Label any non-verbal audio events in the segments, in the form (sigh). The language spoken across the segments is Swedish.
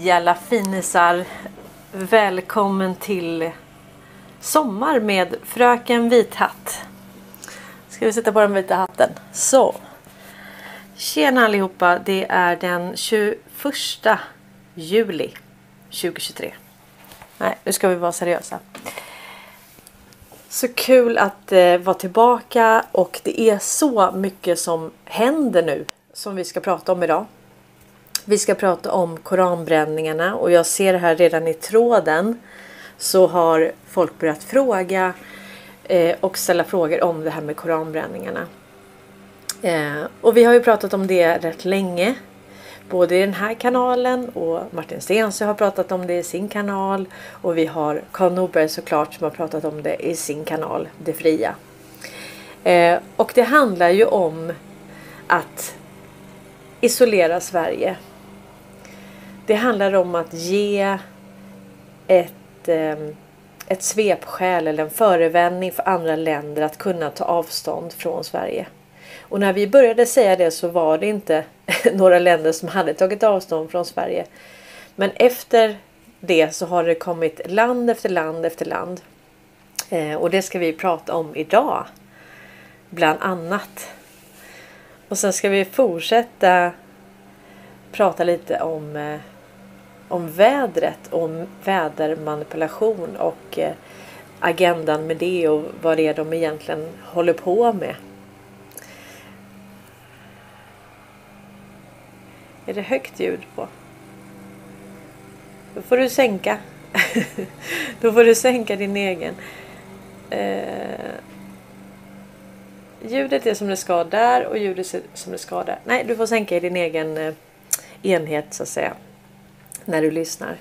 Hej alla finisar! Välkommen till Sommar med Fröken Vithatt. Ska vi sätta på den vita hatten? Så. Tjena allihopa! Det är den 21 juli 2023. Nej, nu ska vi vara seriösa. Så kul att eh, vara tillbaka och det är så mycket som händer nu som vi ska prata om idag. Vi ska prata om koranbränningarna och jag ser här redan i tråden så har folk börjat fråga eh, och ställa frågor om det här med koranbränningarna. Eh, och vi har ju pratat om det rätt länge. Både i den här kanalen och Martin Stensö har pratat om det i sin kanal. Och vi har Karl Norberg såklart som har pratat om det i sin kanal Det Fria. Eh, och det handlar ju om att isolera Sverige. Det handlar om att ge ett, ehm, ett svepskäl eller en förevändning för andra länder att kunna ta avstånd från Sverige. Och när vi började säga det så var det inte (laughs) några länder som hade tagit avstånd från Sverige. Men efter det så har det kommit land efter land efter land. Eh, och det ska vi prata om idag. Bland annat. Och sen ska vi fortsätta prata lite om, eh, om vädret, om vädermanipulation och eh, agendan med det och vad det är de egentligen håller på med. Är det högt ljud på? Då får du sänka. (laughs) Då får du sänka din egen. Eh, ljudet är som det ska där och ljudet är som det ska där. Nej, du får sänka i din egen eh, enhet så att säga. När du lyssnar.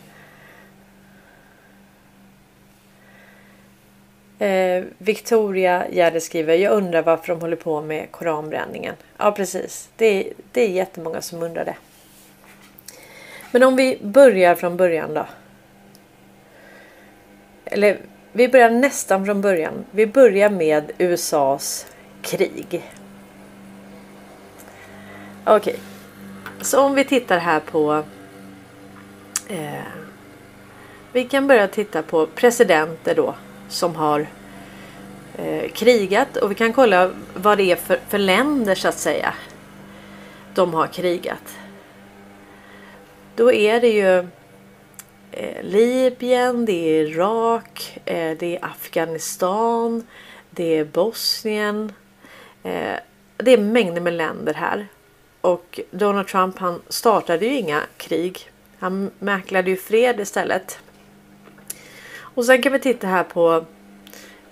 Eh, Victoria Gärde skriver Jag undrar varför de håller på med koranbränningen. Ja precis. Det är, det är jättemånga som undrar det. Men om vi börjar från början då. Eller vi börjar nästan från början. Vi börjar med USAs krig. Okej. Okay. Så om vi tittar här på. Eh, vi kan börja titta på presidenter då som har eh, krigat och vi kan kolla vad det är för, för länder så att säga. De har krigat. Då är det ju eh, Libyen, det är Irak, eh, det är Afghanistan, det är Bosnien. Eh, det är mängder med länder här. Och Donald Trump han startade ju inga krig. Han mäklade ju fred istället. Och sen kan vi titta här på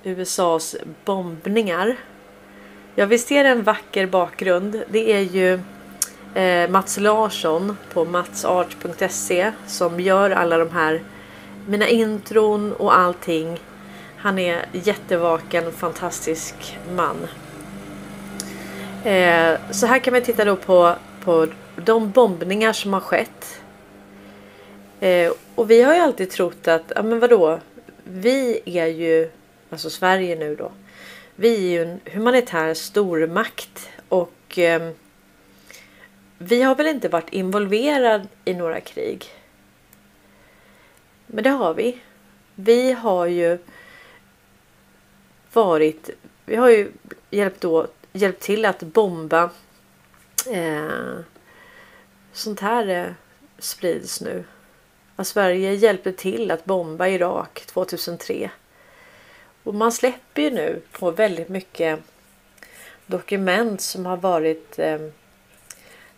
USAs bombningar. Ja visst är det en vacker bakgrund. Det är ju eh, Mats Larsson på matsart.se som gör alla de här mina intron och allting. Han är jättevaken, fantastisk man. Eh, så här kan vi titta då på, på de bombningar som har skett. Eh, och vi har ju alltid trott att, ja men vadå? Vi är ju, alltså Sverige nu då. Vi är ju en humanitär stormakt och eh, vi har väl inte varit involverad i några krig. Men det har vi. Vi har ju varit, vi har ju hjälpt, då, hjälpt till att bomba eh, sånt här eh, sprids nu. Att Sverige hjälpte till att bomba Irak 2003. Och man släpper ju nu på väldigt mycket dokument som har varit eh,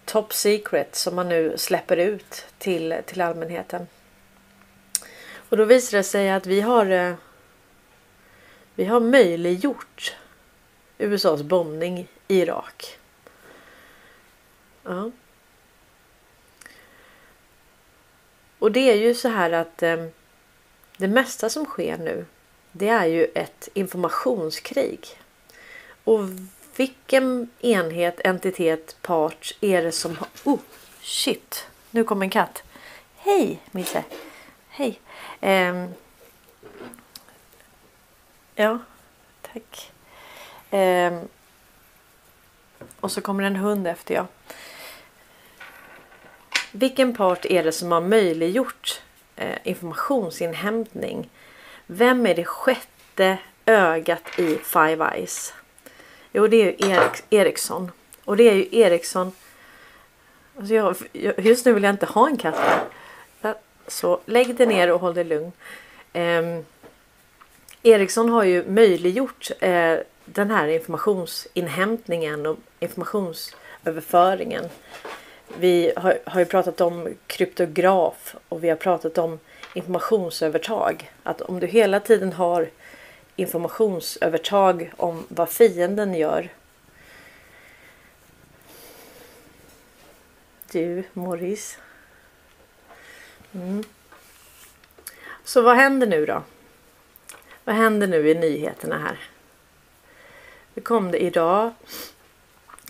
top secret som man nu släpper ut till, till allmänheten. Och då visar det sig att vi har eh, vi har möjliggjort USAs bombning i Irak. Ja. Och det är ju så här att eh, det mesta som sker nu det är ju ett informationskrig. Och vilken enhet, entitet, part är det som har... Oh, shit! Nu kom en katt. Hej Misse! Hej! Eh, ja, tack. Eh, och så kommer en hund efter ja vilken part är det som har möjliggjort eh, informationsinhämtning? Vem är det sjätte ögat i Five Eyes? Jo, det är ju Erik, Ericsson. Och det är ju Ericsson. Alltså jag, just nu vill jag inte ha en katt. Så lägg dig ner och håll dig lugn. Eh, Ericsson har ju möjliggjort eh, den här informationsinhämtningen och informationsöverföringen. Vi har, har ju pratat om kryptograf och vi har pratat om informationsövertag. Att om du hela tiden har informationsövertag om vad fienden gör. Du, Morris. Mm. Så vad händer nu då? Vad händer nu i nyheterna här? Det kom det idag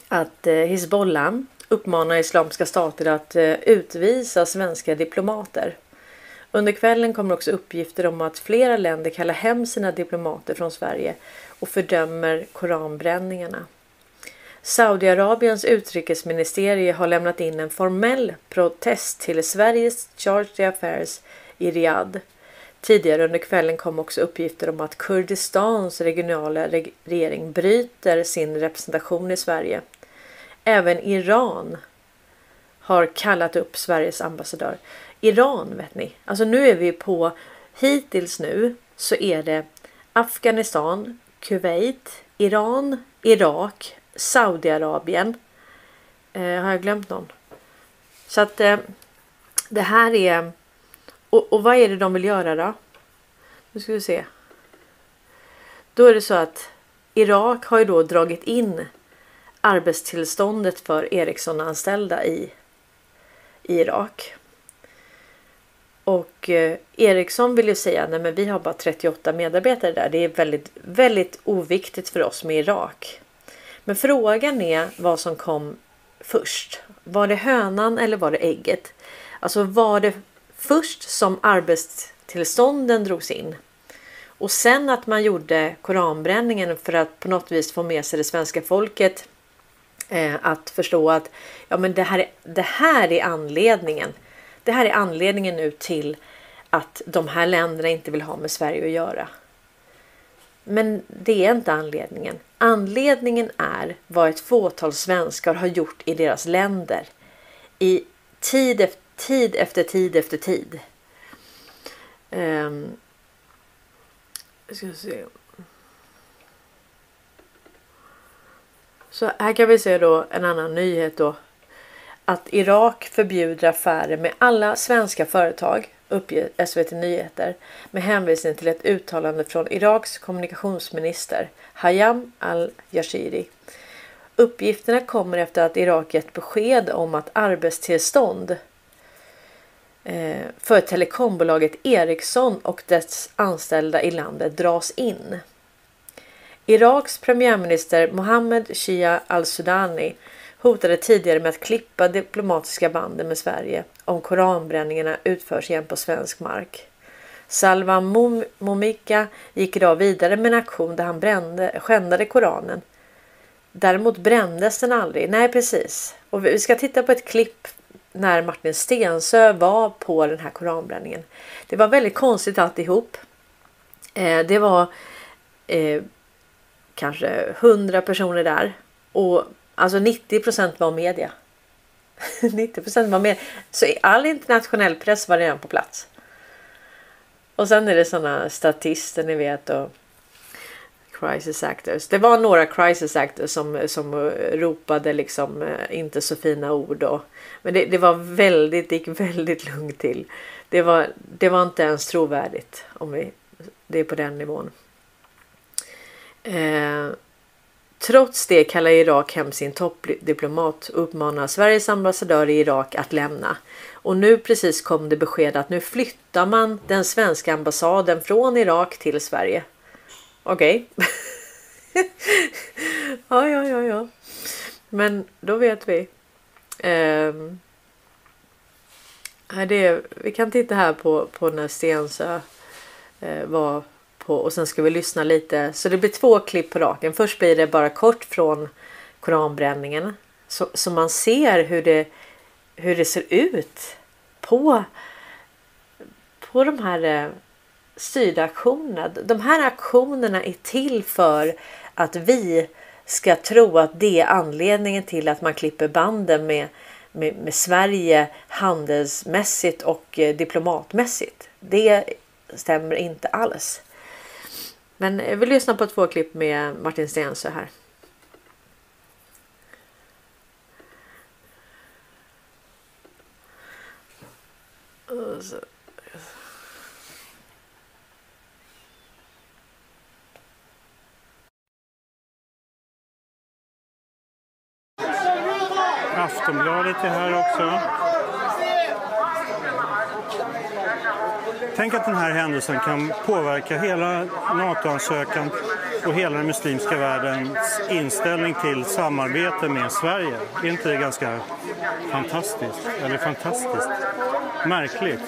att eh, Hizbollah uppmanar Islamiska stater att eh, utvisa svenska diplomater. Under kvällen kommer också uppgifter om att flera länder kallar hem sina diplomater från Sverige och fördömer koranbränningarna. Saudiarabiens utrikesministerie har lämnat in en formell protest till Sveriges Charge Affairs i Riyadh. Tidigare under kvällen kom också uppgifter om att Kurdistans regionala regering bryter sin representation i Sverige. Även Iran har kallat upp Sveriges ambassadör. Iran vet ni. Alltså nu är vi på hittills nu så är det Afghanistan, Kuwait, Iran, Irak, Saudiarabien. Eh, har jag glömt någon? Så att eh, det här är. Och, och vad är det de vill göra då? Nu ska vi se. Då är det så att Irak har ju då dragit in arbetstillståndet för Ericsson-anställda i Irak. Och eh, Ericsson vill ju säga nej men vi har bara 38 medarbetare där. Det är väldigt, väldigt oviktigt för oss med Irak. Men frågan är vad som kom först. Var det hönan eller var det ägget? Alltså var det först som arbetstillstånden drogs in och sen att man gjorde koranbränningen för att på något vis få med sig det svenska folket eh, att förstå att ja, men det, här, det här är anledningen. Det här är anledningen nu till att de här länderna inte vill ha med Sverige att göra. Men det är inte anledningen. Anledningen är vad ett fåtal svenskar har gjort i deras länder i tid efter tid efter tid efter tid. Um, ska se. Så här kan vi se då en annan nyhet då. Att Irak förbjuder affärer med alla svenska företag uppger SVT Nyheter med hänvisning till ett uttalande från Iraks kommunikationsminister Hayam al-Yashiri. Uppgifterna kommer efter att Irak gett besked om att arbetstillstånd eh, för telekombolaget Ericsson och dess anställda i landet dras in. Iraks premiärminister Mohammed Shia al-Sudani hotade tidigare med att klippa diplomatiska banden med Sverige om koranbränningarna utförs igen på svensk mark. Salva Momika gick idag vidare med en aktion där han brände, skändade Koranen. Däremot brändes den aldrig. Nej precis. Och vi ska titta på ett klipp när Martin Stensö var på den här koranbränningen. Det var väldigt konstigt alltihop. Eh, det var eh, kanske hundra personer där och Alltså 90 procent var media. (laughs) 90% var med. Så all internationell press var redan på plats. Och sen är det sådana statister ni vet och crisis actors. Det var några crisis actors som, som ropade liksom eh, inte så fina ord. Och, men det, det var väldigt, det gick väldigt lugnt till. Det var, det var inte ens trovärdigt om vi, det är på den nivån. Eh, Trots det kallar Irak hem sin toppdiplomat och uppmanar Sveriges ambassadör i Irak att lämna. Och nu precis kom det besked att nu flyttar man den svenska ambassaden från Irak till Sverige. Okej. Okay. (laughs) ja, ja, ja, ja. Men då vet vi. Eh, det, vi kan titta här på, på när Stensö eh, var på och sen ska vi lyssna lite. Så det blir två klipp på raken. Först blir det bara kort från koranbränningen så, så man ser hur det hur det ser ut på, på de här eh, styrda aktionerna. De här aktionerna är till för att vi ska tro att det är anledningen till att man klipper banden med, med, med Sverige handelsmässigt och eh, diplomatmässigt. Det stämmer inte alls. Men eh, vi lyssnar på två klipp med Martin Stensö här. Aftonbladet är här också. Tänk att den här händelsen kan påverka hela NATO-ansökan och hela den muslimska världens inställning till samarbete med Sverige. Är inte det ganska fantastiskt? Eller fantastiskt? Märkligt.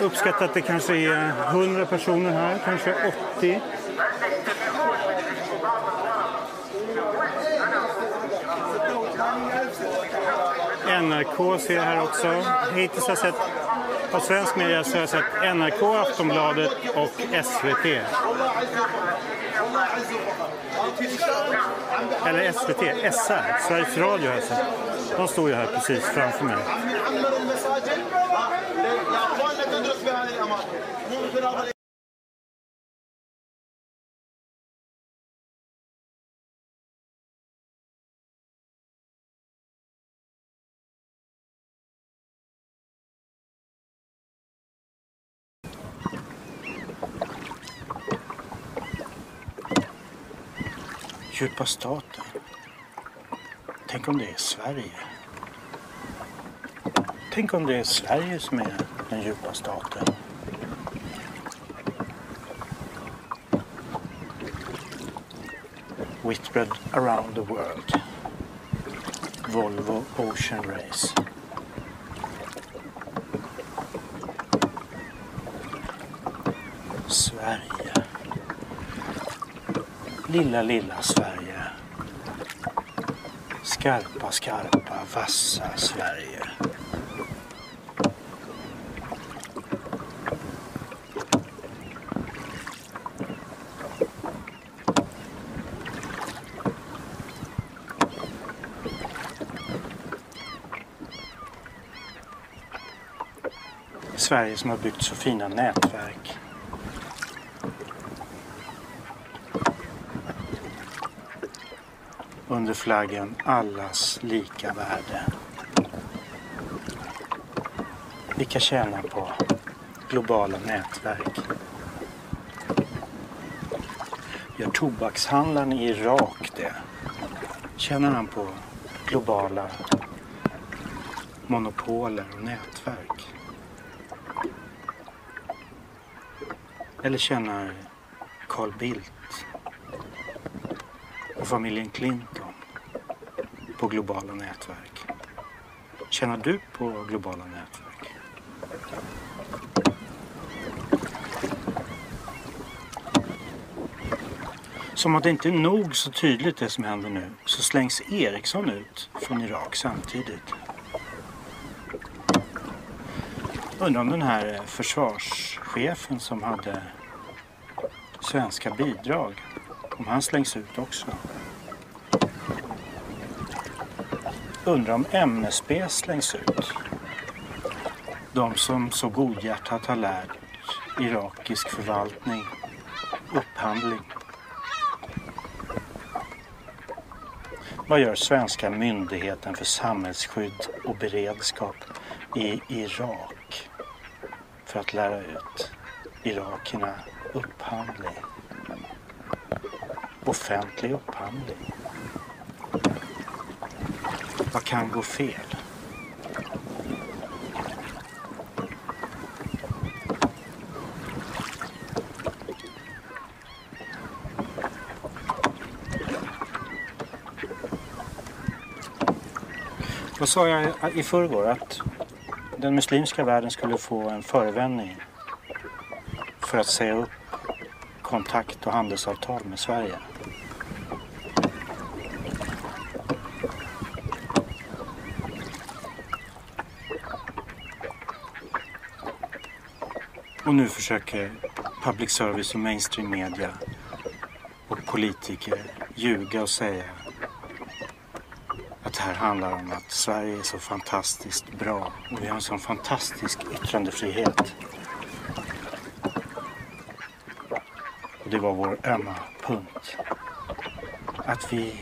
Uppskattat att det kanske är 100 personer här, kanske 80. NRK ser jag här också. Hittills har jag sett på svensk media så har jag sett NRK, Aftonbladet och SVT. Eller SVT, SR, Sveriges Radio har jag sett. De står ju här precis framför mig. Djupa staten. Tänk om det är Sverige. Tänk om det är Sverige som är den djupa staten. Whitbread around the world. Volvo Ocean Race. Sverige. Lilla, lilla Sverige. Skarpa, skarpa, vassa Sverige. Sverige som har byggt så fina nätverk. Under flaggen allas lika värde. Vilka tjänar på globala nätverk? Gör tobakshandlaren i Irak det? Tjänar han på globala monopoler och nätverk? Eller tjänar Carl Bildt och familjen Clinton på globala nätverk? Tjänar du på globala nätverk? Som att det inte är nog så tydligt det som händer nu så slängs Ericsson ut från Irak samtidigt. Undrar om den här eh, försvarschefen som hade svenska bidrag, om han slängs ut också. Undrar om MSB slängs ut. De som så godhjärtat har lärt irakisk förvaltning, upphandling. Vad gör svenska myndigheten för samhällsskydd och beredskap i Irak för att lära ut irakierna upphandling? Offentlig upphandling. Vad kan gå fel? Vad sa jag i förrgår? Att den muslimska världen skulle få en förevändning för att säga upp kontakt och handelsavtal med Sverige. Och nu försöker public service och mainstream media och politiker ljuga och säga att det här handlar om att Sverige är så fantastiskt bra och vi har en sån fantastisk yttrandefrihet. Och det var vår ömma punkt. Att vi,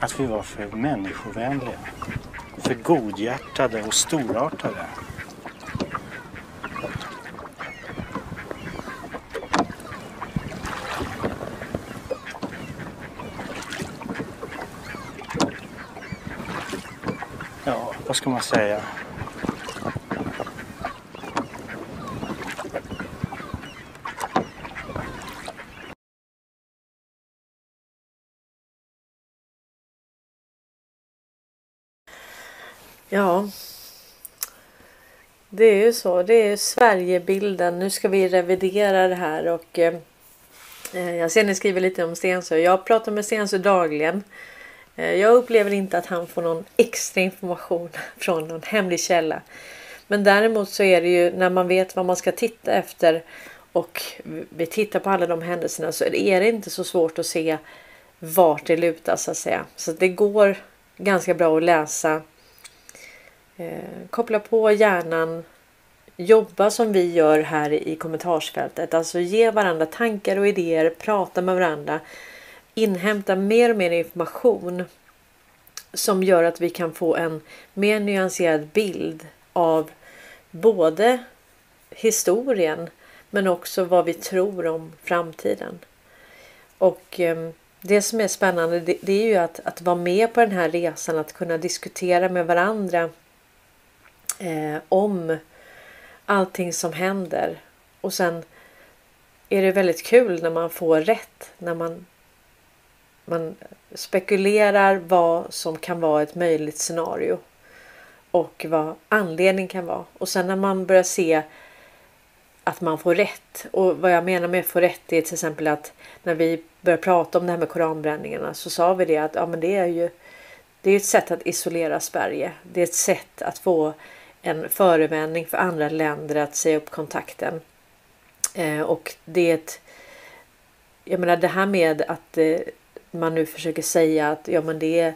att vi var för människovänliga, för godhjärtade och storartade. Ja, vad ska man säga? Ja. Det är ju så. Det är Sverigebilden. Nu ska vi revidera det här och eh, eh jag ser ni skriver lite om Stensö. Jag pratar med Stensö dagligen. Eh, jag upplever inte att han får någon extra information (laughs) från någon hemlig källa. Men däremot så är det ju när man vet vad man ska titta efter och vi tittar på alla de händelserna så är det inte så svårt att se vart det lutar så att säga. Så det går ganska bra att läsa Eh, koppla på hjärnan. Jobba som vi gör här i kommentarsfältet. Alltså ge varandra tankar och idéer. Prata med varandra. Inhämta mer och mer information. Som gör att vi kan få en mer nyanserad bild av både historien men också vad vi tror om framtiden. Och ehm, det som är spännande det, det, är ju att, att vara med på den här resan, att kunna diskutera med varandra eh, om allting som händer. Och sen är det väldigt kul när man får rätt. När man, man spekulerar vad som kan vara ett möjligt scenario. Och vad anledningen kan vara. Och sen när man börjar se att man får rätt. Och vad jag menar med få rätt är till exempel att när vi började prata om det här med koranbränningarna så sa vi det att ja, men det är ju det är ett sätt att isolera Sverige. Det är ett sätt att få en förevändning för andra länder att säga upp kontakten. Eh, och det är ett, jag menar det här med att eh, man nu försöker säga att ja men det är,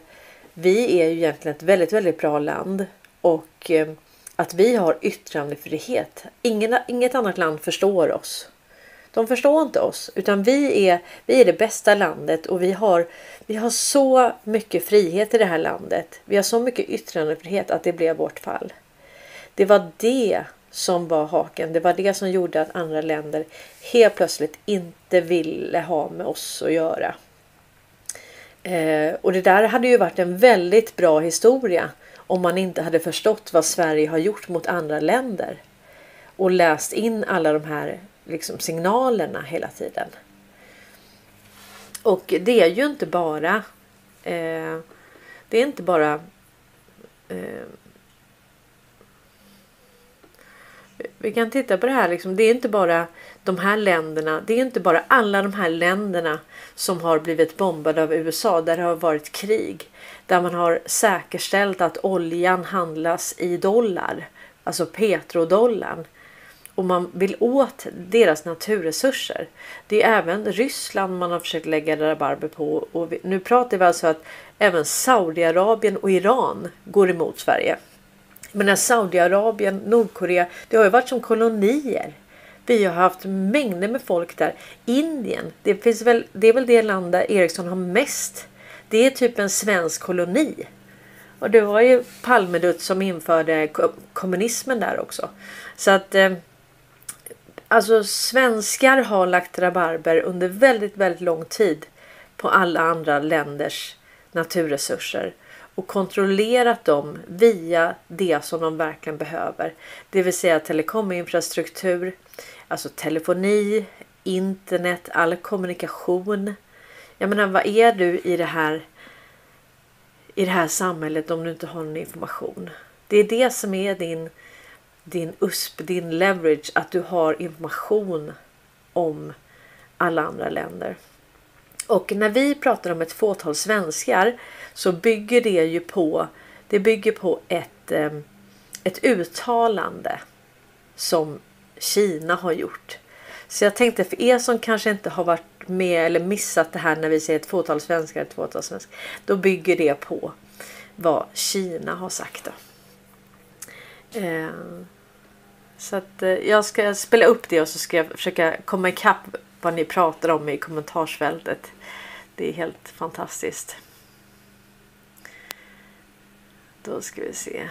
vi är ju egentligen ett väldigt, väldigt bra land och eh, att vi har yttrandefrihet. Ingen, inget annat land förstår oss. De förstår inte oss utan vi är, vi är det bästa landet och vi har, vi har så mycket frihet i det här landet. Vi har så mycket yttrandefrihet att det blev vårt fall. Det var det som var haken. Det var det som gjorde att andra länder helt plötsligt inte ville ha med oss att göra. Eh, och det där hade ju varit en väldigt bra historia om man inte hade förstått vad Sverige har gjort mot andra länder och läst in alla de här liksom, signalerna hela tiden. Och det är ju inte bara eh, det är inte bara eh, Vi kan titta på det här. Liksom. Det är inte bara de här länderna. Det är inte bara alla de här länderna som har blivit bombade av USA där det har varit krig. Där man har säkerställt att oljan handlas i dollar. Alltså petrodollarn. Och man vill åt deras naturresurser. Det är även Ryssland man har försökt lägga rabarber på. Och nu pratar vi alltså att även Saudiarabien och Iran går emot Sverige. Men Saudiarabien, Nordkorea, det har ju varit som kolonier. Vi har haft mängder med folk där. Indien, det, finns väl, det är väl det land där Ericsson har mest. Det är typ en svensk koloni. Och det var ju Palmedut som införde kommunismen där också. Så att eh, alltså svenskar har lagt rabarber under väldigt, väldigt lång tid på alla andra länders naturresurser och kontrollerat dem via det som de verkligen behöver. Det vill säga telekominfrastruktur, alltså telefoni, internet, all kommunikation. Jag menar, vad är du i det här i det här samhället om du inte har någon information? Det är det som är din din USP, din leverage, att du har information om alla andra länder. Och när vi pratar om ett fåtal svenskar så bygger det ju på det bygger på ett, ehm, ett uttalande som Kina har gjort. Så jag tänkte för er som kanske inte har varit med eller missat det här när vi säger ett fåtal svenskar, ett fåtal svenskar. Då bygger det på vad Kina har sagt. Då. Eh, så att eh, jag ska spela upp det och så ska jag försöka komma ikapp vad ni pratar om i kommentarsfältet. Det är helt fantastiskt. Då ska vi se.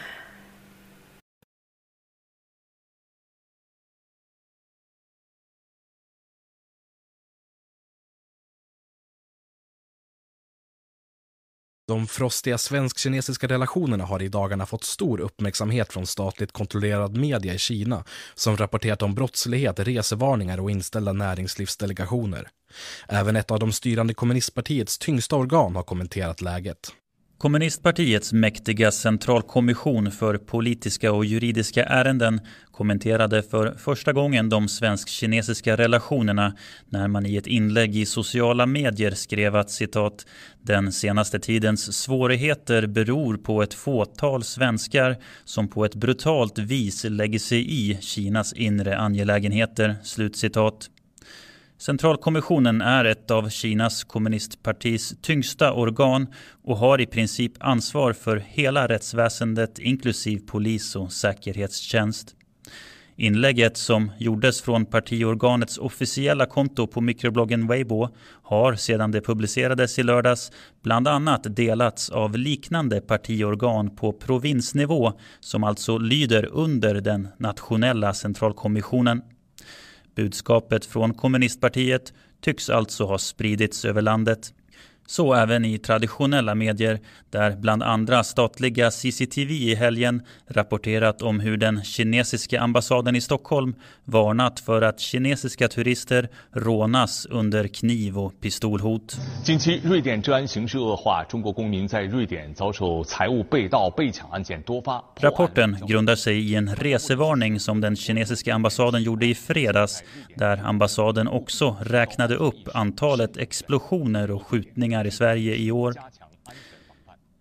De frostiga svensk-kinesiska relationerna har i dagarna fått stor uppmärksamhet från statligt kontrollerad media i Kina som rapporterat om brottslighet, resevarningar och inställda näringslivsdelegationer. Även ett av de styrande kommunistpartiets tyngsta organ har kommenterat läget. Kommunistpartiets mäktiga centralkommission för politiska och juridiska ärenden kommenterade för första gången de svensk-kinesiska relationerna när man i ett inlägg i sociala medier skrev att citat den senaste tidens svårigheter beror på ett fåtal svenskar som på ett brutalt vis lägger sig i Kinas inre angelägenheter. Slutcitat. Centralkommissionen är ett av Kinas kommunistpartis tyngsta organ och har i princip ansvar för hela rättsväsendet inklusive polis och säkerhetstjänst. Inlägget som gjordes från partiorganets officiella konto på mikrobloggen Weibo har sedan det publicerades i lördags bland annat delats av liknande partiorgan på provinsnivå som alltså lyder under den nationella centralkommissionen. Budskapet från kommunistpartiet tycks alltså ha spridits över landet. Så även i traditionella medier där bland andra statliga CCTV i helgen rapporterat om hur den kinesiska ambassaden i Stockholm varnat för att kinesiska turister rånas under kniv och pistolhot. Rapporten grundar sig i en resevarning som den kinesiska ambassaden gjorde i fredags där ambassaden också räknade upp antalet explosioner och skjutningar i Sverige i år.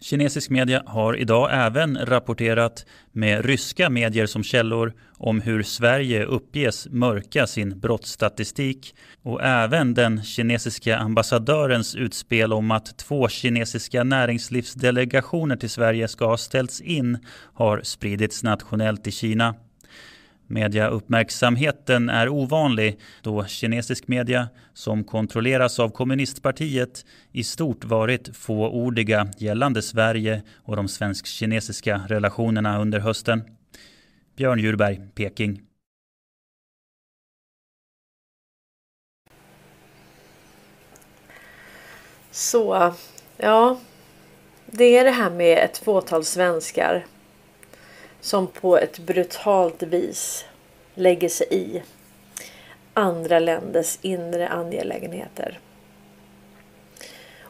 Kinesisk media har idag även rapporterat med ryska medier som källor om hur Sverige uppges mörka sin brottsstatistik och även den kinesiska ambassadörens utspel om att två kinesiska näringslivsdelegationer till Sverige ska ha ställts in har spridits nationellt i Kina. Mediauppmärksamheten är ovanlig då kinesisk media, som kontrolleras av kommunistpartiet, i stort varit fåordiga gällande Sverige och de svensk-kinesiska relationerna under hösten. Björn Djurberg, Peking. Så, ja. Det är det här med ett fåtal svenskar som på ett brutalt vis lägger sig i andra länders inre angelägenheter.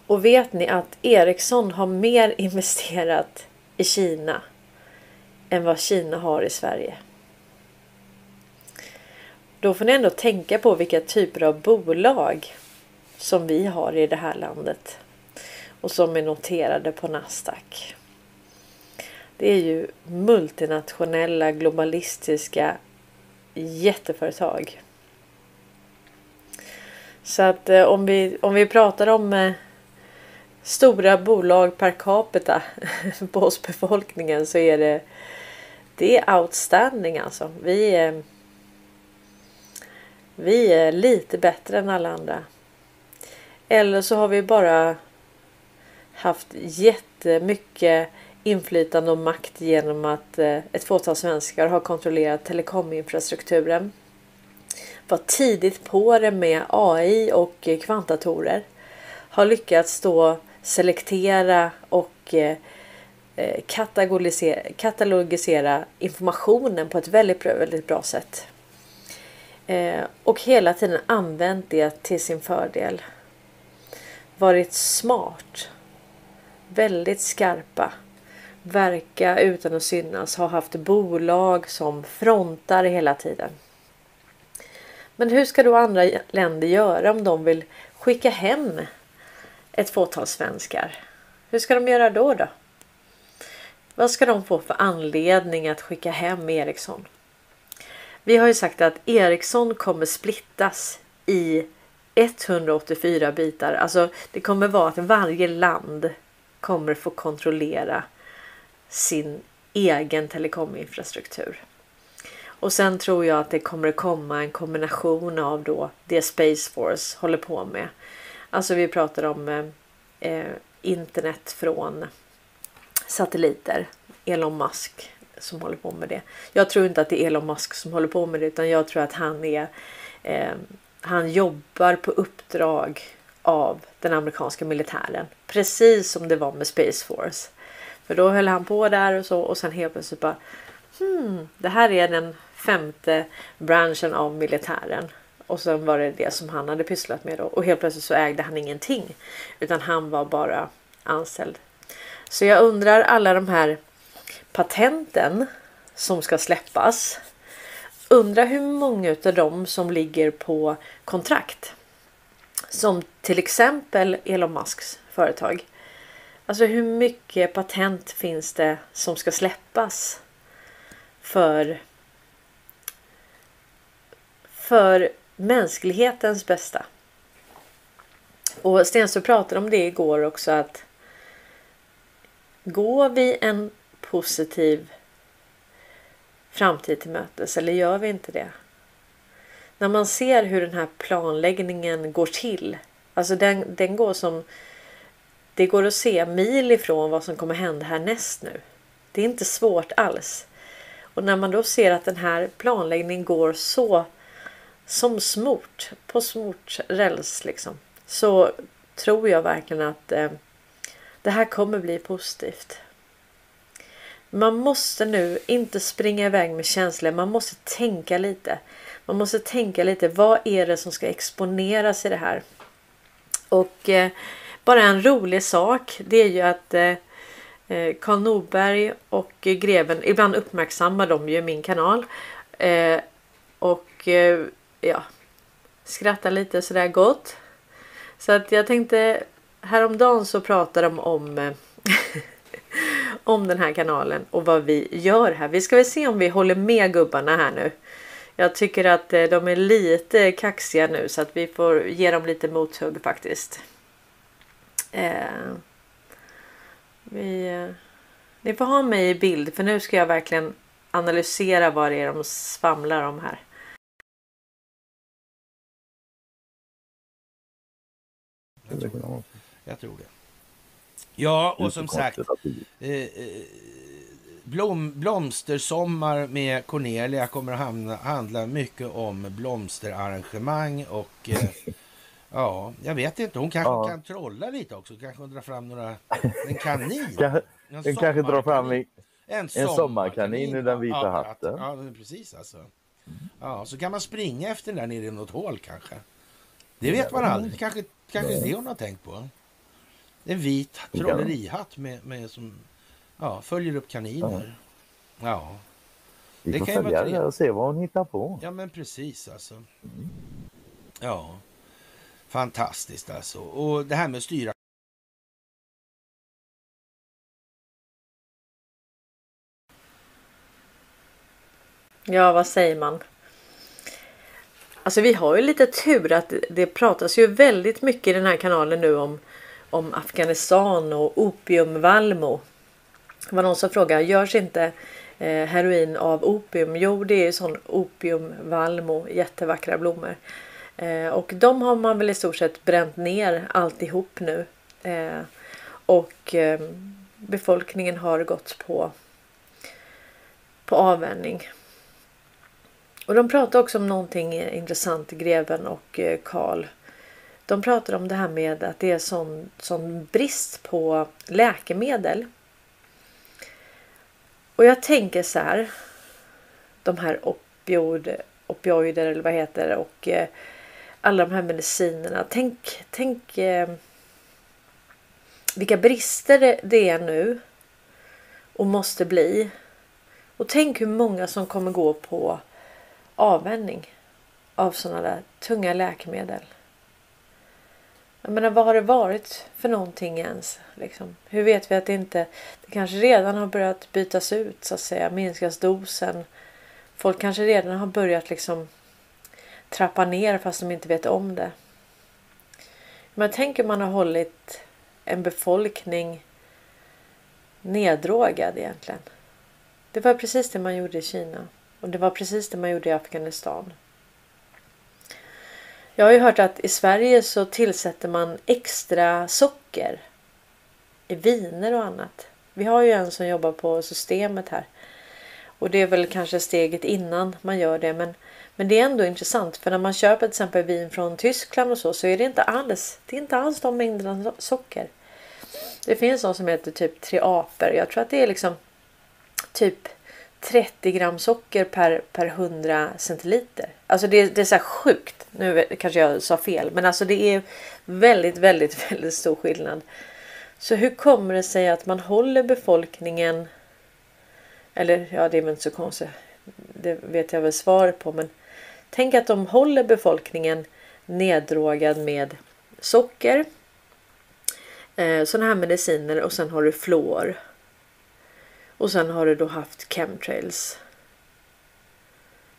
Och vet ni att Ericsson har mer (laughs) investerat i Kina än vad Kina har i Sverige? Då får ni ändå tänka på vilka typer av bolag som vi har i det här landet och som är noterade på Nasdaq. Det är ju multinationella globalistiska jätteföretag. Så att eh, om vi, om vi pratar om eh, stora bolag per capita (laughs) på oss befolkningen så är det det är outstanding alltså. Vi är, vi är lite bättre än alla andra. Eller så har vi bara haft jättemycket inflytande och makt genom att eh, ett fåtal svenskar har kontrollerat telekominfrastrukturen. Var tidigt på det med AI och eh, kvantdatorer. Har lyckats då selektera och eh, katalogisera informationen på ett väldigt, väldigt bra sätt. Och hela tiden använt det till sin fördel. Varit smart. Väldigt skarpa verka utan att synas, har haft bolag som frontar hela tiden. Men hur ska då andra länder göra om de vill skicka hem ett fåtal svenskar? Hur ska de göra då? då? Vad ska de få för anledning att skicka hem Ericsson? Vi har ju sagt att Ericsson kommer splittas i 184 bitar. Alltså det kommer vara att varje land kommer få kontrollera sin egen telekominfrastruktur. Och sen tror jag att det kommer komma en kombination av då det Space Force håller på med. Alltså vi pratar om eh, eh, internet från satelliter. Elon Musk som håller på med det. Jag tror inte att det är Elon Musk som håller på med det utan jag tror att han är eh, han jobbar på uppdrag av den amerikanska militären. Precis som det var med Space Force. För då höll han på där och så och sen helt plötsligt bara hmm, det här är den femte branschen av militären. Och sen var det det som han hade pysslat med då. Och helt plötsligt så ägde han ingenting. Utan han var bara anställd. Så jag undrar alla de här patenten som ska släppas. Undrar hur många av dem som ligger på kontrakt. Som till exempel Elon Musks företag. Alltså hur mycket patent finns det som ska släppas för för mänsklighetens bästa. Och Stenström pratade om det igår också att går vi en positiv framtid till mötes eller gör vi inte det? När man ser hur den här planläggningen går till. Alltså den, den går som det går att se mil ifrån vad som kommer hända härnäst nu. Det är inte svårt alls. Och när man då ser att den här planläggningen går så som smort på smort räls liksom. Så tror jag verkligen att eh, det här kommer bli positivt. Man måste nu inte springa iväg med känslor. Man måste tänka lite. Man måste tänka lite. Vad är det som ska exponeras i det här? Och eh, bara en rolig sak. Det är ju att eh, eh, Karl Norberg och Greven. Ibland uppmärksammar de ju min kanal. Eh, och eh, ja, skrattar lite sådär gott. Så att jag tänkte häromdagen så pratade de om eh, (laughs) om den här kanalen och vad vi gör här. Vi ska väl se om vi håller med gubbarna här nu. Jag tycker att eh, de är lite kaxiga nu så att vi får ge dem lite mothugg faktiskt. Eh, vi, eh, ni får ha mig i bild för nu ska jag verkligen analysera vad det är de svamlar om här. Jag tror, jag tror det. Ja, och som sagt, eh, eh, blom, blomstersommar med Cornelia kommer att hamna, handla mycket om blomsterarrangemang och eh, (laughs) ja, jag vet inte, hon kanske ja. kan trolla lite också, kanske dra fram några, en kanin. (laughs) en kanske drar fram en, en, sommarkanin ur den vita ja, hatten. Ja, precis alltså. Ja, så kan man springa efter den där nere i något hål kanske. Det vet man aldrig. Kanske, kanske det hon har tänkt på. En vit trollerihatt med, med som ja, följer upp kaniner. Ja. Vi får följa det och se vad hon hittar på. Ja men precis alltså. Mm. Ja. Fantastiskt alltså. Och det här med att styra Ja, vad säger man? Alltså vi har ju lite tur att det pratas ju väldigt mycket i den här kanalen nu om, om Afghanistan och opiumvalmo. Det var någon som frågade, görs inte eh, heroin av opium? Jo, det är ju sån opiumvalmo, jättevackra blommor. Eh, och de har man väl i stort sett bränt ner alltihop nu. Eh, och eh, befolkningen har gått på, på avvänjning. Och de pratar också om någonting intressant, Greven och Karl. De pratar om det här med att det är sån, sån brist på läkemedel. Och jag tänker så här. De här opioid, opioider eller vad heter det och alla de här medicinerna. Tänk, tänk eh, vilka brister det är nu och måste bli. Och tänk hur många som kommer gå på avvänjning av sådana där tunga läkemedel. Jag menar, vad har det varit för någonting ens? Liksom? Hur vet vi att det inte... Det kanske redan har börjat bytas ut så att säga. Minskas dosen. folk kanske redan har börjat liksom trappa ner fast de inte vet om det. Men tänk om man har hållit en befolkning neddrogad egentligen. Det var precis det man gjorde i Kina och det var precis det man gjorde i Afghanistan. Jag har ju hört att i Sverige så tillsätter man extra socker i viner och annat. Vi har ju en som jobbar på systemet här. Och det är väl kanske steget innan man gör det. Men, men det är ändå intressant för när man köper till exempel vin från Tyskland och så så är det inte alls, det är inte alls de mängderna socker. Det finns något som heter typ tre apor. Jag tror att det är liksom typ 30 gram socker per, per 100 centiliter. Alltså det, det är så här sjukt. Nu kanske jag sa fel, men alltså det är väldigt, väldigt, (laughs) väldigt stor skillnad. Så hur kommer det sig att man håller befolkningen? Eller ja, det är väl inte så konstigt. Det vet jag väl svaret på, men tänk att de håller befolkningen neddrogad med socker, eh, sådana här mediciner och sen har du fluor. Och sen har du då haft chemtrails.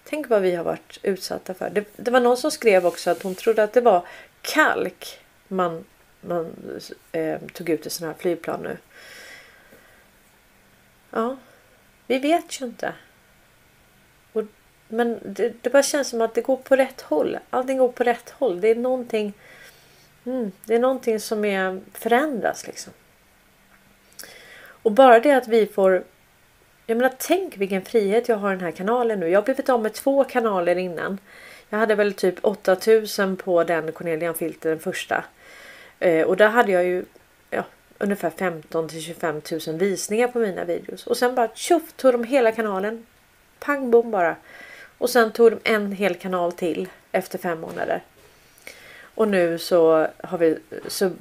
Tänk vad vi har varit utsatta för. Det, det var någon som skrev också att hon trodde att det var kalk man, man eh, tog ut i sådana här flygplan nu. Ja, vi vet ju inte. Men det, det bara känns som att det går på rätt håll. Allting går på rätt håll. Det är någonting, mm, det är någonting som är, förändras liksom. Och bara det att vi får jag menar tänk vilken frihet jag har i den här kanalen nu. Jag har blivit av med två kanaler innan. Jag hade väl typ 8000 på den Cornelian Filter den första. Eh, och där hade jag ju ja, ungefär 15 till 25 000 visningar på mina videos. Och sen bara tjoff tog de hela kanalen. Pang bom bara. Och sen tog de en hel kanal till efter fem månader. Och nu så har vi så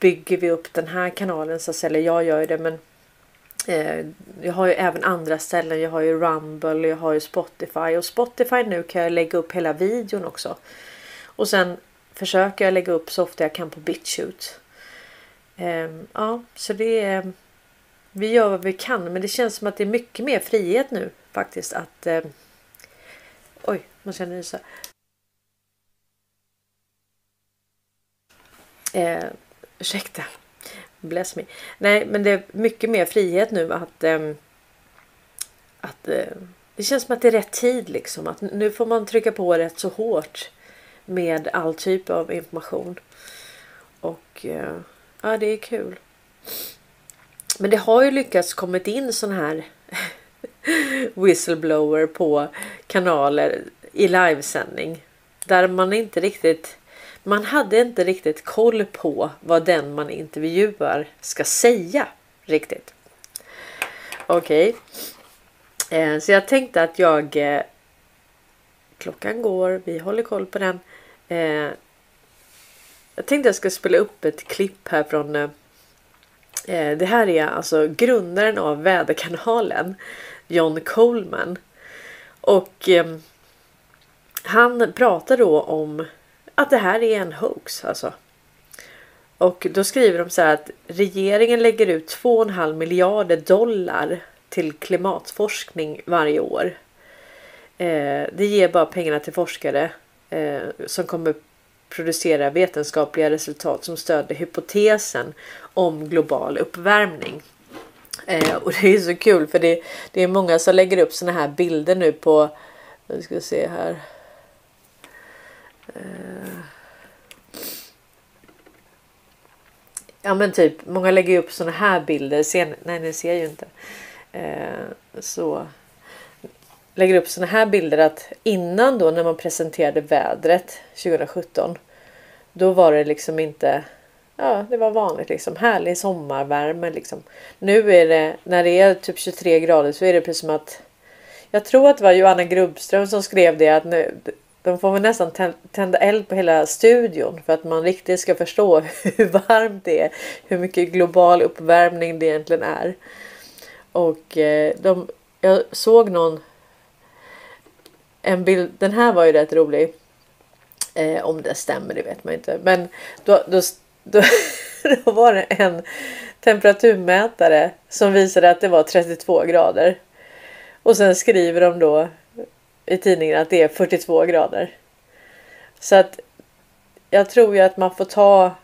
bygger vi upp den här kanalen så att. Jag gör det men Eh, jag har ju även andra ställen. Jag har ju Rumble, jag har ju Spotify och Spotify nu kan jag lägga upp hela videon också. Och sen försöker jag lägga upp så ofta jag kan på BitChute. Eh, ja, så det är. Vi gör vad vi kan, men det känns som att det är mycket mer frihet nu faktiskt att. Eh, oj, måste jag nysa. Eh, ursäkta. Bless me. Nej, men det är mycket mer frihet nu att... Eh, att eh, det känns som att det är rätt tid liksom. Att nu får man trycka på rätt så hårt med all typ av information. Och eh, ja, det är kul. Men det har ju lyckats kommit in sån här whistleblower på kanaler i livesändning. Där man inte riktigt man hade inte riktigt koll på vad den man intervjuar ska säga riktigt. Okej. Okay. Så jag tänkte att jag... Eh, klockan går, vi håller koll på den. Eh, jag tänkte jag ska spela upp ett klipp här från... Det här är alltså grundaren av väderkanalen. John Coleman. Och ehm, han pratar då om att det här är en hoax alltså. Och då skriver de så här att regeringen lägger ut 2,5 miljarder dollar till klimatforskning varje år. Eh, det ger bara pengarna till forskare eh, som kommer producera vetenskapliga resultat som stöder hypotesen om global uppvärmning. Eh, och det är så kul för det, det är många som lägger upp såna här bilder nu på, vi ska se här. Eh, ja men typ, många lägger upp såna här bilder. Ser, nej, ni ser ju inte. Eh, så lägger upp såna här bilder att innan då när man presenterade vädret 2017. Då var det liksom inte. Ja, det var vanligt liksom härlig sommarvärme liksom. Nu är det när det är typ 23 grader så är det precis som att. Jag tror att det var Johanna Grubbström som skrev det att nu, de får väl nästan tända eld på hela studion för att man riktigt ska förstå (laughs) hur varmt det är. Hur mycket global uppvärmning det egentligen är. Och eh, de, jag såg någon en bild. Den här var ju rätt rolig. Eh, om det stämmer, det vet man inte. Men då, då, då, (laughs) då var det en temperaturmätare som visade att det var 32 grader. Och sen skriver de då i tidningen att det är 42 grader. Så att jag tror ju att man får ta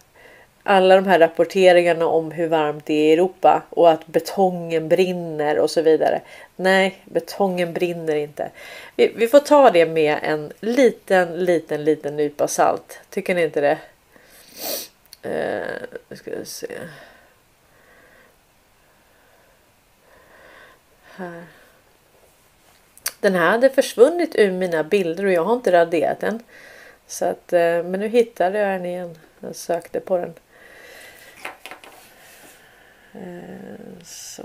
alla de här rapporteringarna om hur varmt det är i Europa och att betongen brinner och så vidare. Nej, betongen brinner inte. Vi, vi får ta det med en liten, liten, liten nypa salt. Tycker ni inte det? Uh, ska vi se. Här. Den här hade försvunnit ur mina bilder och jag har inte raderat den. Så att, eh, men nu hittade jag den igen. Jag sökte på den. Eh, så.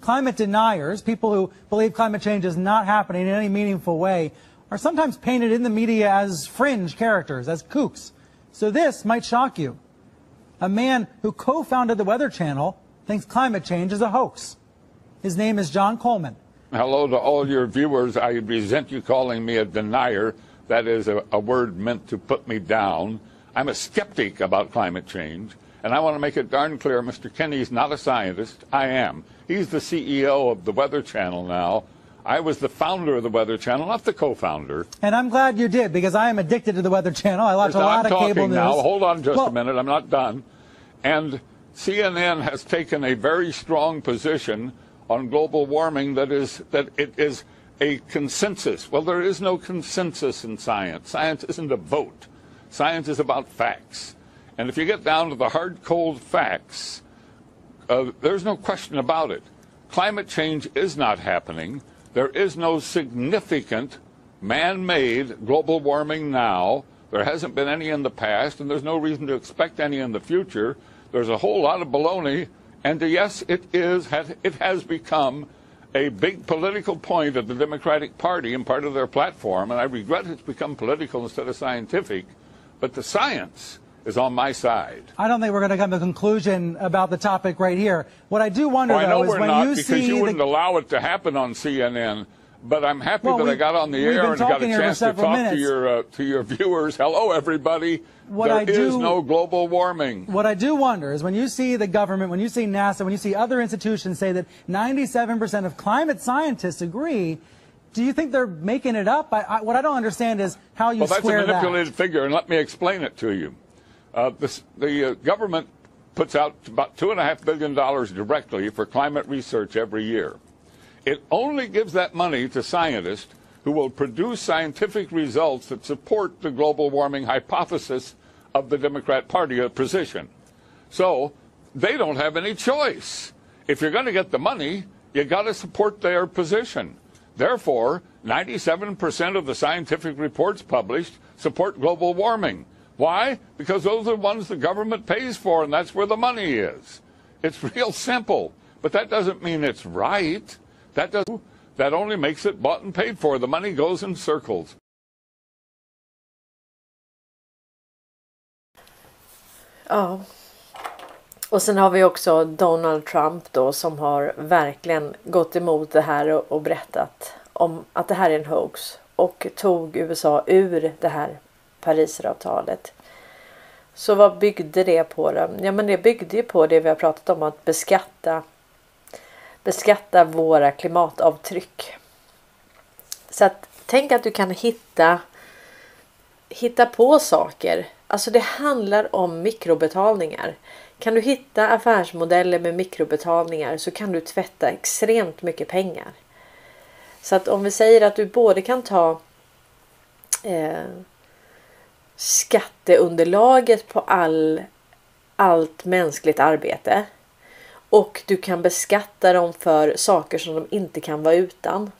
Climate deniers, people who believe climate change is not happening in any meaningful way, are sometimes painted in the media as fringe characters, as kooks. So this might shock you. A man who co-founded the Weather Channel thinks climate change is a hoax. His name is John Coleman. Hello to all your viewers. I resent you calling me a denier. That is a, a word meant to put me down. I'm a skeptic about climate change. And I want to make it darn clear Mr. Kenny's not a scientist. I am. He's the CEO of the Weather Channel now. I was the founder of the Weather Channel, not the co-founder. And I'm glad you did because I am addicted to the Weather Channel. I watch a lot I'm of cable news. now. Hold on just well, a minute. I'm not done. And CNN has taken a very strong position on global warming that is that it is a consensus. Well, there is no consensus in science. Science isn't a vote. Science is about facts. And if you get down to the hard, cold facts, uh, there's no question about it. Climate change is not happening. There is no significant man made global warming now. There hasn't been any in the past, and there's no reason to expect any in the future. There's a whole lot of baloney, and yes, it is. It has become a big political point of the Democratic Party and part of their platform, and I regret it's become political instead of scientific. But the science is on my side. I don't think we're going to come to a conclusion about the topic right here. What I do wonder, well, though, is when not, you because see you wouldn't allow it to happen on CNN. But I'm happy well, that we, I got on the air and got a chance to talk minutes. to your uh, to your (laughs) viewers. Hello, everybody. What there I do, is no global warming. What I do wonder is when you see the government, when you see NASA, when you see other institutions say that 97% of climate scientists agree do you think they're making it up? I, I, what I don't understand is how you well, square that. Well, that's a manipulated that. figure, and let me explain it to you. Uh, the uh, government puts out about two and a half billion dollars directly for climate research every year. It only gives that money to scientists who will produce scientific results that support the global warming hypothesis of the Democrat Party position. So they don't have any choice. If you're going to get the money, you got to support their position. Therefore, 97% of the scientific reports published support global warming. Why? Because those are the ones the government pays for, and that's where the money is. It's (laughs) real simple. But that doesn't mean it's right. That does that only makes it bought and paid for. The money goes in circles. Ja. Och sen har vi också Donald Trump då som har verkligen gått emot det här och, och berättat om att det här är en hoax och tog USA ur det här Parisavtalet. Så vad byggde det på då? Ja men det byggde ju på det vi har pratat om att beskatta beskatta våra klimatavtryck. Så att tänk att du kan hitta hitta på saker. Alltså det handlar om mikrobetalningar. Kan du hitta affärsmodeller med mikrobetalningar så kan du tvätta extremt mycket pengar. Så att om vi säger att du både kan ta eh, skatteunderlaget på all, allt mänskligt arbete och du kan beskatta dem för saker som de inte kan vara utan.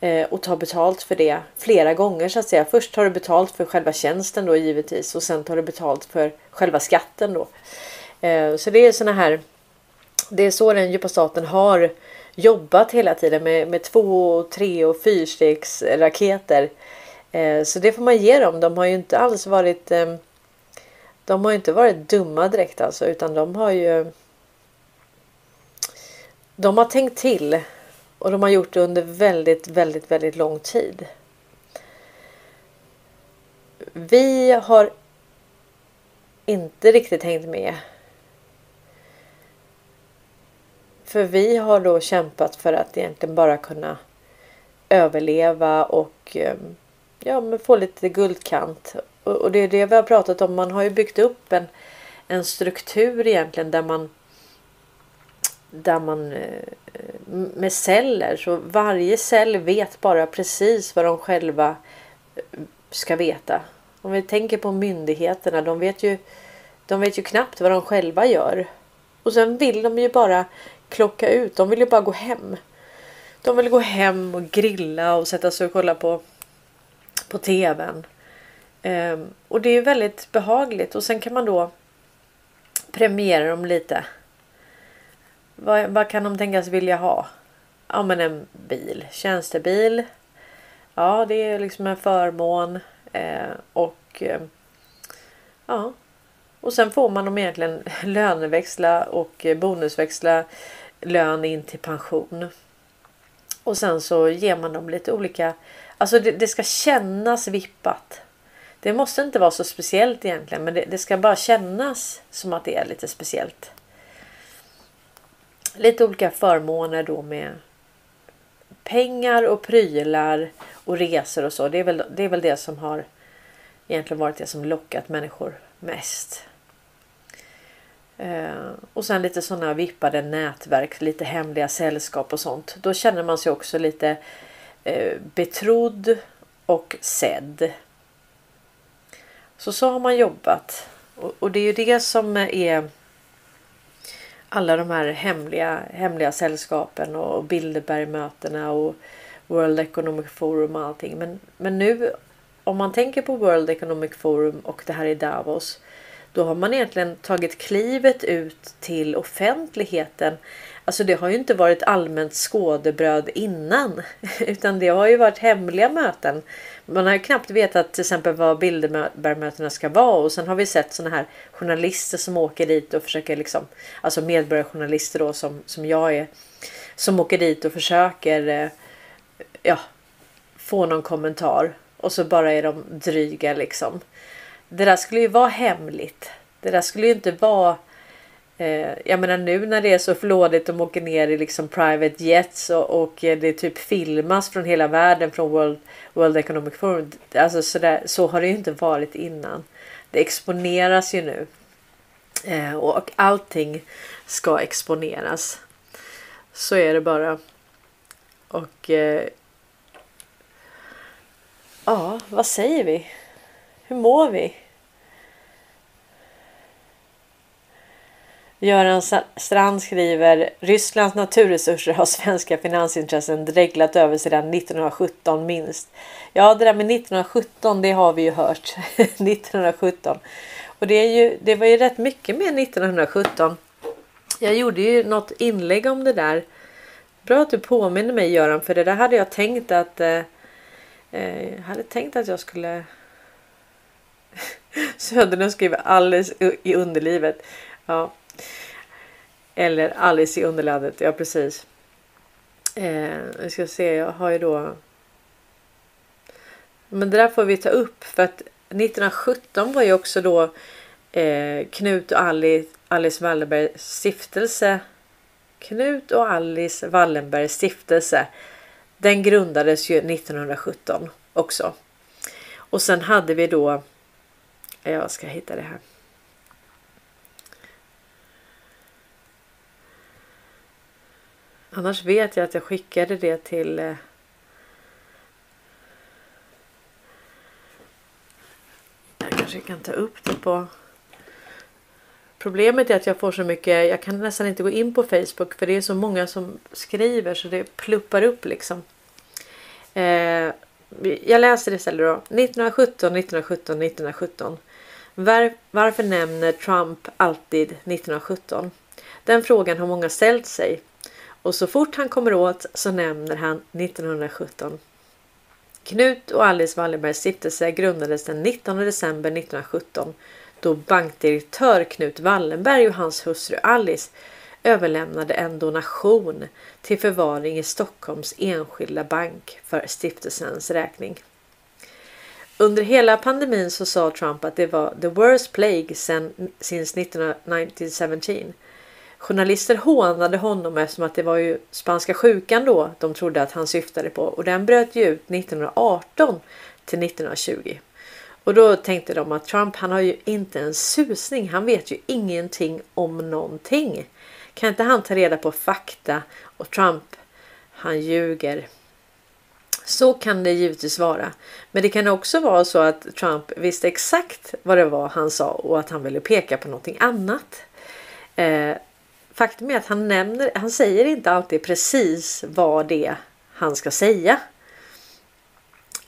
Eh, och ta betalt för det flera gånger så att säga. Först tar du betalt för själva tjänsten då givetvis och sen tar du betalt för själva skatten då. Eh, så det är såna här. Det är så den djupa staten har jobbat hela tiden med, med två, tre och fyrstegsraketer. raketer Eh, så det får man ge dem. De har ju inte alls varit eh, De har inte varit dumma direkt alltså utan de har ju De har tänkt till och de har gjort det under väldigt, väldigt, väldigt lång tid. Vi har inte riktigt hängt med för vi har då kämpat för att egentligen bara kunna överleva och um, ja, men få lite guldkant. Och, och det är det vi har pratat om. Man har ju byggt upp en, en struktur egentligen där man där man eh, med celler så varje cell vet bara precis vad de själva eh, ska veta. Om vi tänker på myndigheterna, de vet ju de vet ju knappt vad de själva gör. Och sen vill de ju bara klocka ut. De vill ju bara gå hem. De vill gå hem och grilla och sätta sig och kolla på, på tvn. Um, och det är väldigt behagligt och sen kan man då premiera dem lite. Vad, vad kan de tänkas vilja ha? Ja men en bil, tjänstebil. Ja det är liksom en förmån. Eh, och eh, ja. Och sen får man dem egentligen (laughs) löneväxla och bonusväxla lön in till pension. Och sen så ger man dem lite olika. Alltså det, det ska kännas vippat. Det måste inte vara så speciellt egentligen men det, det ska bara kännas som att det är lite speciellt. Lite olika förmåner då med pengar och prylar och resor och så. Det är väl det, är väl det som har egentligen varit det som lockat människor mest. Eh, och sen lite sådana vippade nätverk, lite hemliga sällskap och sånt. Då känner man sig också lite eh, betrodd och sedd. Så så har man jobbat. Och, och det är ju det som är alla de här hemliga, hemliga sällskapen och Bilderbergmötena och World Economic Forum och allting. Men, men nu om man tänker på World Economic Forum och det här i Davos då har man egentligen tagit klivet ut till offentligheten. Alltså det har ju inte varit allmänt skådebröd innan. (laughs) Utan det har ju varit hemliga möten. Man har ju knappt vetat till exempel vad Bilderbergmötena ska vara. Och sen har vi sett såna här journalister som åker dit och försöker liksom. Alltså medborgarjournalister då som, som jag är. Som åker dit och försöker eh, ja, få någon kommentar. Och så bara är de dryga liksom. Det där skulle ju vara hemligt. Det där skulle ju inte vara eh, jag menar nu när det är så flådigt de åker ner i liksom private jets och, och eh, det typ filmas från hela världen från World, World Economic Forum. Alltså så, där, så har det ju inte varit innan. Det exponeras ju nu. Eh, och allting ska exponeras. Så är det bara. Och eh, ja, vad säger vi? Hur mår vi? Göran Strand skriver Rysslands naturresurser har svenska finansintressen dreglat över sedan 1917 minst. Ja, det där med 1917, det har vi ju hört. (laughs) 1917. Och det, är ju, det var ju rätt mycket med 1917. Jag gjorde ju något inlägg om det där. Bra att du påminner mig Göran, för det där hade jag tänkt att eh, eh jag hade tänkt att jag skulle (laughs) Söderlund skriver Alice i underlivet. Ja. Eller Alice i Underlandet. Ja precis. Eh, ska se. Jag har ju då. Men det där får vi ta upp för att 1917 var ju också då eh, Knut och Alice, Alice Wallenbergs stiftelse. Knut och Alice Wallenbergs stiftelse. Den grundades ju 1917 också. Och sen hade vi då jag ska hitta det här. Annars vet jag att jag skickade det till eh, Jag kanske kan ta upp det på Problemet är att jag får så mycket. Jag kan nästan inte gå in på Facebook för det är så många som skriver så det pluppar upp liksom. Eh, jag läser det istället då. 1917, 1917, 1917. Var, varför nämner Trump alltid 1917? Den frågan har många ställt sig. Och så fort han kommer åt så nämner han 1917. Knut och Alice Wallenbergs stiftelse grundades den 19 december 1917 då bankdirektör Knut Wallenberg och hans hustru Alice överlämnade en donation till förvaring i Stockholms enskilda bank för stiftelsens räkning. Under hela pandemin så sa Trump att det var the worst plague since 1917. Journalister hånade honom eftersom att det var ju spanska sjukan då de trodde att han syftade på och den bröt ju ut 1918 till 1920. Och då tänkte de att Trump han har ju inte en susning. Han vet ju ingenting om någonting. Kan inte han ta reda på fakta? Och Trump han ljuger. Så kan det givetvis vara. Men det kan också vara så att Trump visste exakt vad det var han sa och att han ville peka på någonting annat. Eh, faktum är att han nämner, han säger inte alltid precis vad det är han ska säga.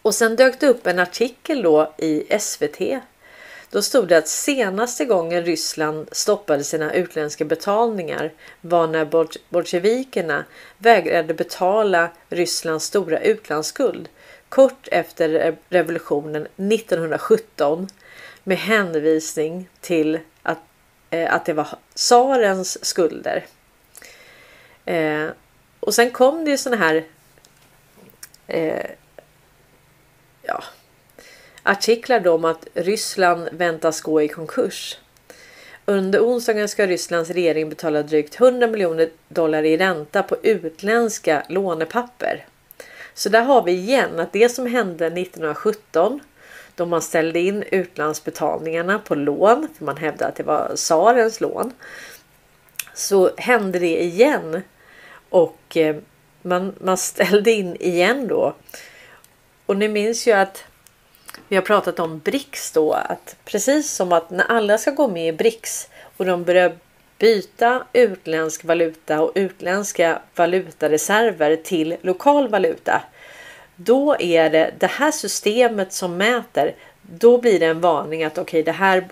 Och sen dök det upp en artikel då i SVT. Då stod det att senaste gången Ryssland stoppade sina utländska betalningar var när bolsjevikerna vägrade betala Rysslands stora utlandsskuld kort efter revolutionen 1917 med hänvisning till att, eh, att det var tsarens skulder. Eh, och sen kom det ju sådana här eh, ja, artiklar då om att Ryssland väntas gå i konkurs. Under onsdagen ska Rysslands regering betala drygt 100 miljoner dollar i ränta på utländska lånepapper. Så där har vi igen att det som hände 1917 då man ställde in utlandsbetalningarna på lån, för man hävdade att det var tsarens lån, så hände det igen och eh, man, man ställde in igen då och ni minns ju att vi har pratat om BRICS då att precis som att när alla ska gå med i BRICS och de börjar byta utländsk valuta och utländska valutareserver till lokal valuta. Då är det det här systemet som mäter. Då blir det en varning att okej, okay, det här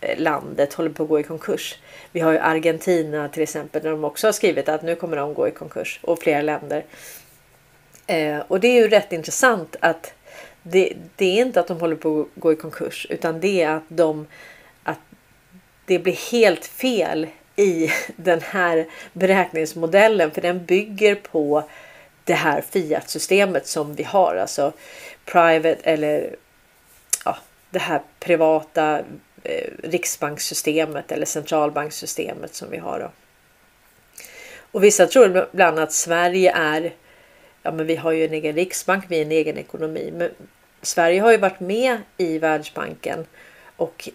eh, landet håller på att gå i konkurs. Vi har ju Argentina till exempel där de också har skrivit att nu kommer de gå i konkurs och flera länder. Eh, och det är ju rätt intressant att det, det, är inte att de håller på att gå i konkurs utan det är att de att det blir helt fel i (laughs) den här beräkningsmodellen för den bygger på det här Fiat-systemet som vi har, alltså private eller ja, det här privata eh, riksbankssystemet eller centralbankssystemet som vi har. Då. Och vissa tror bland annat att Sverige är ja men vi har ju en egen riksbank, vi är en egen ekonomi. Men Sverige har ju varit med i Världsbanken och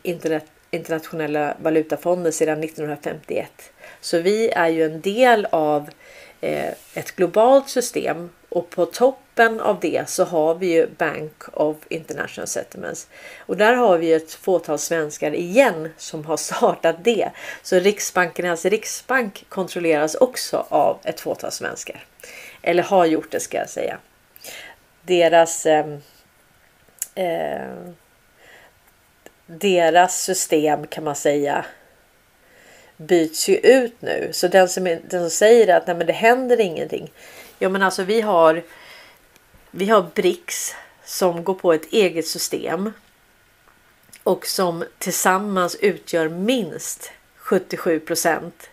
internationella valutafonden sedan 1951. Så vi är ju en del av Eh, ett globalt system och på toppen av det så har vi ju Bank of International Settlements. Och där har vi ett fåtal svenskar igen som har (laughs) startat det. Så Riksbankernas riksbank kontrolleras också av ett fåtal svenskar. Eller har gjort det ska jag säga. Deras eh, eh, deras system kan man säga byts ju ut nu. Så den som, den som säger att nej, men det händer ingenting. Ja men alltså vi har vi har BRICS som går på ett eget system. Och som tillsammans utgör minst 77 procent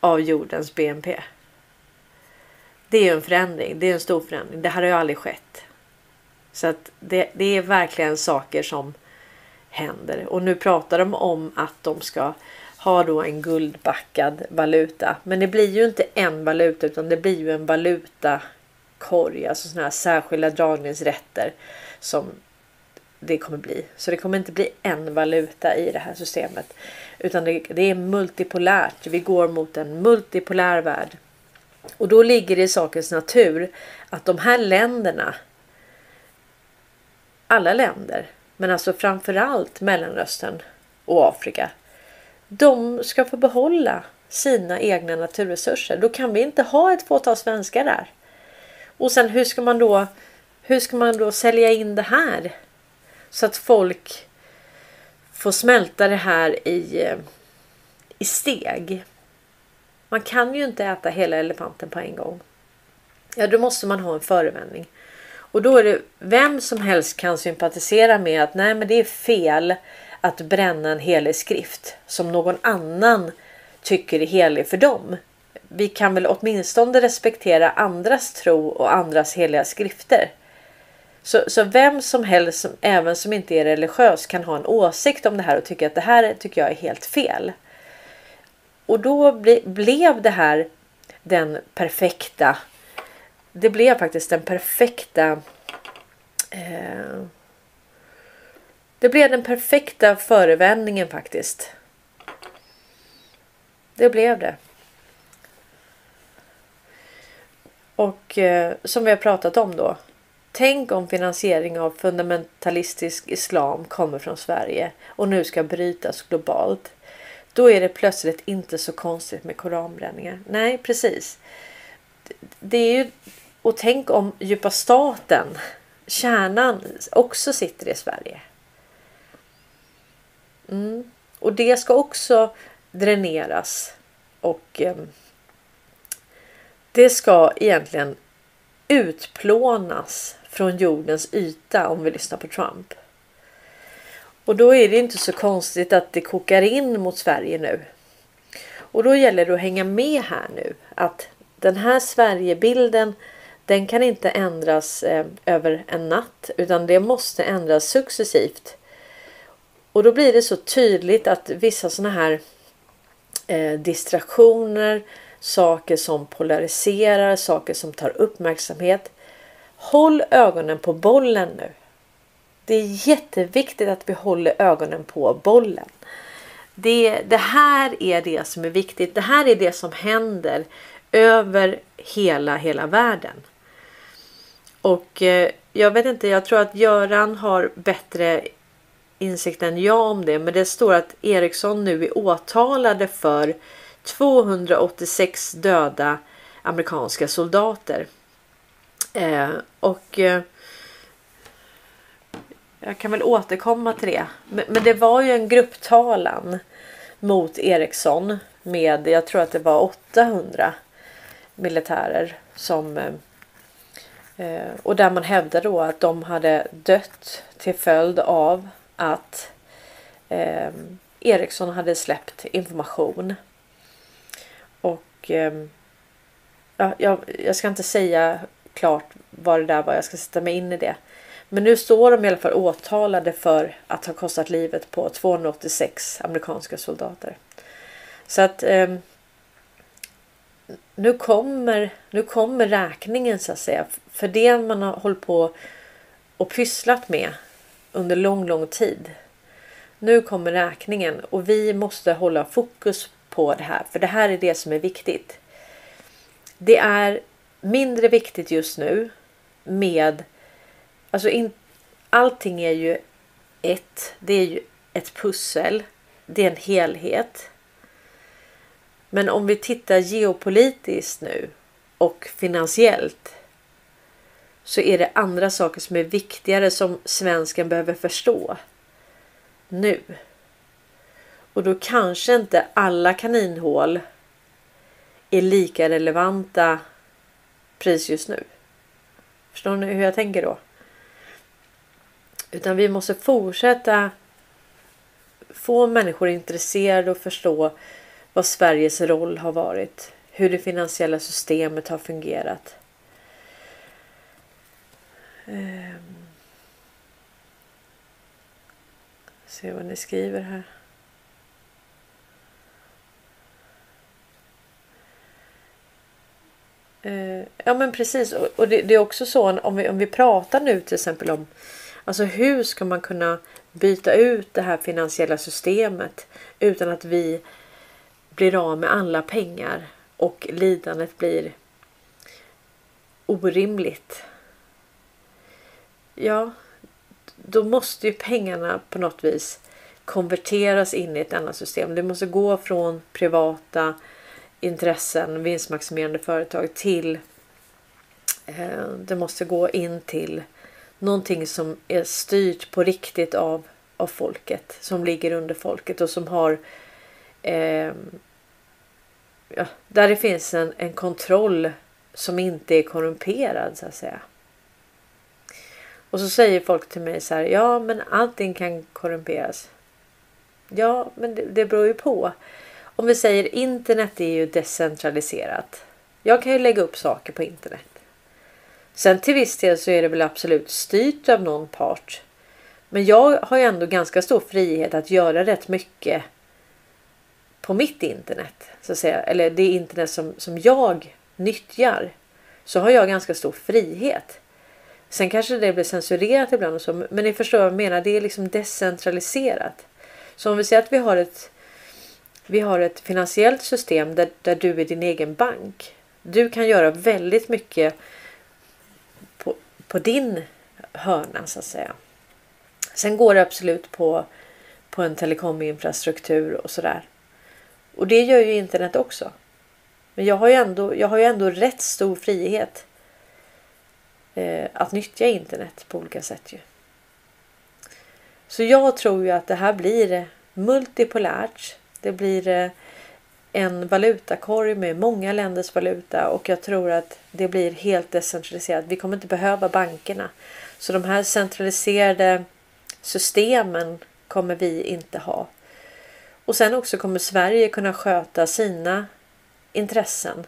av jordens BNP. Det är en förändring. Det är en stor förändring. Det här har ju aldrig skett. Så att det, det är verkligen saker som händer. Och nu pratar de om att de ska har då en guldbackad valuta. Men det blir ju inte en valuta utan det blir ju en valutakorg. Alltså sådana här särskilda dragningsrätter som det kommer bli. Så det kommer inte bli en valuta i det här systemet. Utan det, det är multipolärt. Vi går mot en multipolär värld. Och då ligger det i sakens natur att de här länderna, alla länder, men alltså framförallt Mellanöstern och Afrika, de ska få behålla sina egna naturresurser. Då kan vi inte ha ett fåtal svenskar där. Och sen hur ska man då hur ska man då sälja in det här? Så att folk får smälta det här i, i steg. Man kan ju inte äta hela elefanten på en gång. Ja, då måste man ha en förevändning. Och då är det vem som helst kan sympatisera med att nej, men det är fel att bränna en helig skrift som någon annan tycker är helig för dem. Vi kan väl åtminstone respektera andras tro och andras heliga skrifter. Så, så vem som helst, som, även som inte är religiös, kan ha en åsikt om det här och tycka att det här tycker jag är helt fel. och då ble, blev det här den perfekta. Det blev faktiskt den perfekta. Eh, det blev den perfekta förevändningen faktiskt. Det blev det. Och eh, som vi har pratat om då. Tänk om finansiering av fundamentalistisk islam kommer från Sverige och nu ska brytas globalt. Då är det plötsligt inte så konstigt med koranbränningar. Nej, precis. Det är ju, och tänk om djupa staten, kärnan, också sitter i Sverige. Mm. Och det ska också dräneras och eh, det ska egentligen utplånas från jordens yta om vi lyssnar på Trump. Och då är det inte så konstigt att det kokar in mot Sverige nu. Och då gäller det att hänga med här nu. Att den här Sverigebilden den kan inte ändras eh, över en natt utan det måste ändras successivt. Och då blir det så tydligt att vissa sådana här eh, distraktioner, saker som polariserar, saker som tar uppmärksamhet. Håll ögonen på bollen nu. Det är jätteviktigt att vi håller ögonen på bollen. Det, det här är det som är viktigt. Det här är det som händer över hela, hela världen. Och eh, jag vet inte, jag tror att Göran har bättre insikt än jag om det. Men det står att Ericsson nu är åtalade för 286 döda amerikanska soldater. Eh, och eh, jag kan väl återkomma till det. Men, men, det var ju en grupptalan mot Ericsson med jag tror att det var 800 militärer som eh, eh, och där man hävdade då att de hade dött till följd av att eh, Ericsson hade släppt information. Och eh, ja, jag, jag ska inte säga klart vad det där var. Jag ska sätta mig in i det. Men nu står de i alla fall åtalade för att ha kostat livet på 286 amerikanska soldater. Så att eh, nu kommer, nu kommer räkningen så att säga. För det man har hållit på och pysslat med under lång, lång tid. Nu kommer räkningen och vi måste hålla fokus på det här, för det här är det som är viktigt. Det är mindre viktigt just nu med alltså in, allting är ju ett. Det är ju ett pussel. Det är en helhet. Men om vi tittar geopolitiskt nu och finansiellt så är det andra saker som är viktigare som svensken behöver förstå nu. Och då kanske inte alla kaninhål är lika relevanta pris just nu. Förstår ni hur jag tänker då? Utan vi måste fortsätta få människor intresserade och förstå vad Sveriges roll har varit. Hur det finansiella systemet har fungerat. Um, se vad ni skriver här. Uh, ja men precis. Och, och det, det, är också så om vi, om vi pratar nu till exempel om Alltså hur ska man kunna byta ut det här finansiella systemet utan att vi blir av med alla pengar och lidandet blir orimligt? Ja, då måste ju pengarna på något vis konverteras in i ett annat system. Det måste gå från privata intressen, vinstmaximerande företag till eh, det måste gå in till någonting som är styrt på riktigt av, av folket. Som ligger under folket och som har eh, ja, där det finns en, en kontroll som inte är korrumperad så att säga. Och så säger folk till mig så här. Ja, men allting kan korrumperas. Ja, men det, det beror ju på. Om vi säger internet är ju decentraliserat. Jag kan ju lägga upp saker på internet. Sen till viss del så är det väl absolut styrt av någon part. Men jag har ju ändå ganska stor frihet att göra rätt mycket på mitt internet. Så att säga, eller det internet som, som jag nyttjar. Så har jag ganska stor frihet. Sen kanske det blir censurerat ibland och så. Men ni förstår vad jag menar. Det är liksom decentraliserat. Så om vi säger att vi har ett vi har ett finansiellt system där, där du är din egen bank. Du kan göra väldigt mycket på, på din hörna så att säga. Sen går det absolut på, på en telekominfrastruktur och sådär. Och det gör ju internet också. Men jag har ju ändå, jag har ju ändå rätt stor frihet Eh, att nyttja internet på olika sätt. Ju. Så jag tror ju att det här blir eh, multipolärt. Det blir eh, en valutakorg med många länders valuta och jag tror att det blir helt decentraliserat. Vi kommer inte behöva bankerna. Så de här centraliserade systemen kommer vi inte ha. Och sen också kommer Sverige kunna sköta sina intressen.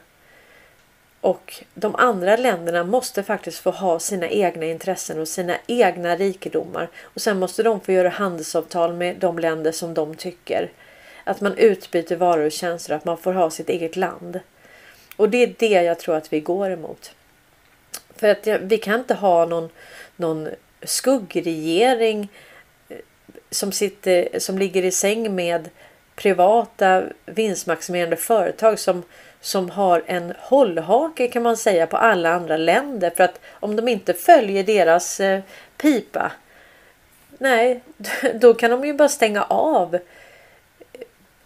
Och de andra länderna måste faktiskt få ha sina egna intressen och sina egna rikedomar. Och sen måste de få göra handelsavtal med de länder som de tycker. Att man utbyter varor och tjänster, att man får ha sitt eget land. Och det är det jag tror att vi går emot. För att vi kan inte ha någon, någon skuggregering eh, som, sitter, som ligger i säng med privata vinstmaximerande företag som, som har en hållhake kan man säga på alla andra länder. För att om de inte följer deras eh, pipa. Nej, (laughs) då kan de ju bara stänga av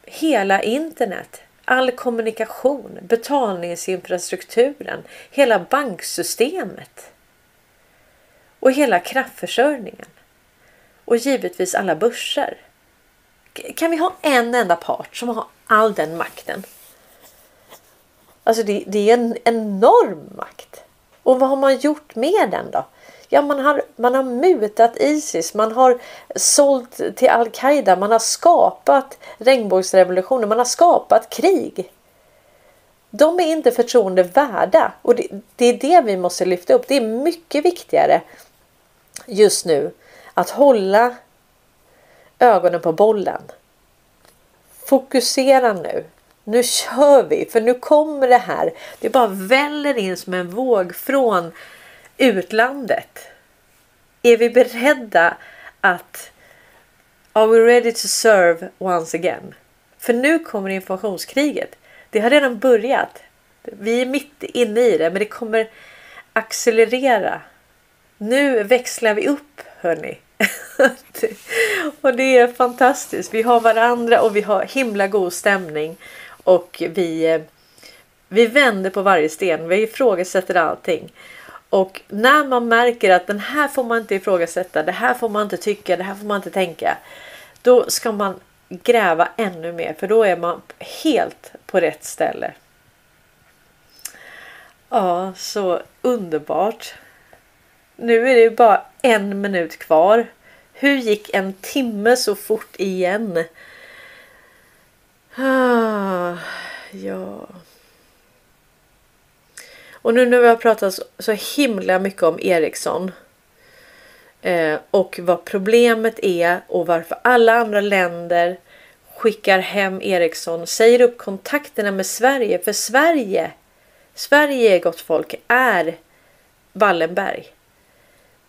hela internet. All kommunikation, betalningsinfrastrukturen, hela banksystemet. Och hela kraftförsörjningen. Och givetvis alla börser. Kan vi ha en enda part som har all den makten? Alltså det, det är en enorm makt. Och vad har man gjort med den då? Ja, man har, man har mutat Isis, man har sålt till Al-Qaida, man har skapat regnbågsrevolutionen, man har skapat krig. De är inte förtroende värda och det, det är det vi måste lyfta upp. Det är mycket viktigare just nu att hålla ögonen på bollen. Fokusera nu. Nu kör vi, för nu kommer det här. Det bara väller in som en våg från utlandet. Är vi beredda att Are we ready to serve once again? För nu kommer informationskriget. Det har redan börjat. Vi är mitt inne i det, men det kommer accelerera. Nu växlar vi upp, hörni. (laughs) och det är fantastiskt. Vi har varandra och vi har himla god stämning. Och vi, eh, vi vänder på varje sten. Vi ifrågasätter allting. Och när man märker att den här får man inte ifrågasätta, det här får man inte tycka, det här får man inte tänka. Då ska man gräva ännu mer för då är man helt på rätt ställe. Ja, så underbart. Nu är det bara en minut kvar. Hur gick en timme så fort igen? Ah, ja. Och nu när vi har pratat så himla mycket om Ericsson eh, och vad problemet är och varför alla andra länder skickar hem Ericsson, säger upp kontakterna med Sverige. För Sverige, Sverige gott folk, är Wallenberg.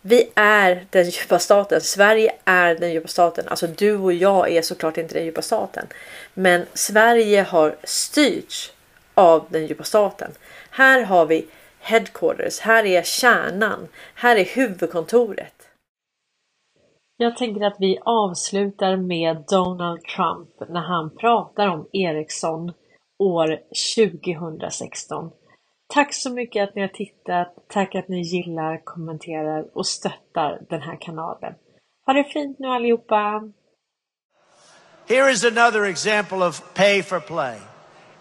Vi är den djupa staten. Sverige är den djupa staten. Alltså du och jag är såklart inte den djupa staten. Men Sverige har styrts av den djupa staten. Här har vi headquarters, här är kärnan, här är huvudkontoret. Jag tänker att vi avslutar med Donald Trump när han pratar om Ericsson år 2016. Tack så mycket att ni har tittat. Tack att ni gillar, kommenterar och stöttar den här kanalen. Ha det fint nu allihopa! Here is another example of pay for play.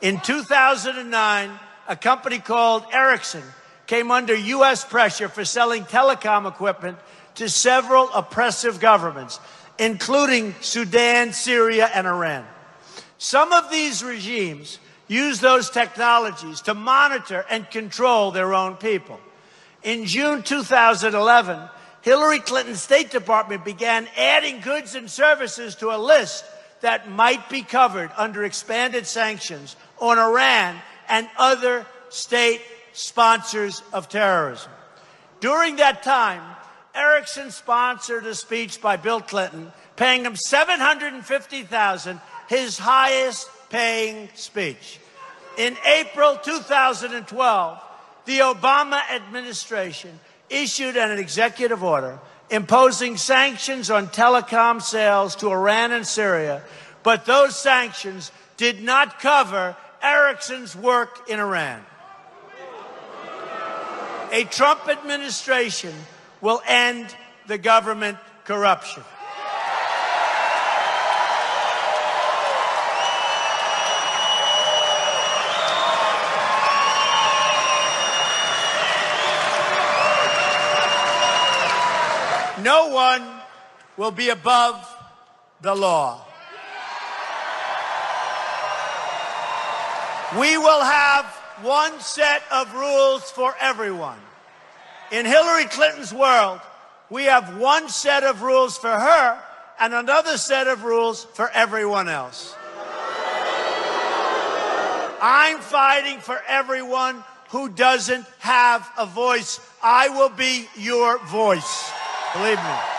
In 2009 a company called Ericsson came under U.S. pressure for selling telecom equipment to several oppressive governments, including Sudan, Syria, and Iran. Some of these regimes use those technologies to monitor and control their own people. In June 2011, Hillary Clinton's State Department began adding goods and services to a list that might be covered under expanded sanctions on Iran and other state sponsors of terrorism. During that time, Erickson sponsored a speech by Bill Clinton, paying him 750,000, his highest paying speech. In April 2012, the Obama administration issued an executive order imposing sanctions on telecom sales to Iran and Syria, but those sanctions did not cover Ericsson's work in Iran. A Trump administration will end the government corruption. No one will be above the law. We will have one set of rules for everyone. In Hillary Clinton's world, we have one set of rules for her and another set of rules for everyone else. I'm fighting for everyone who doesn't have a voice. I will be your voice. Believe me.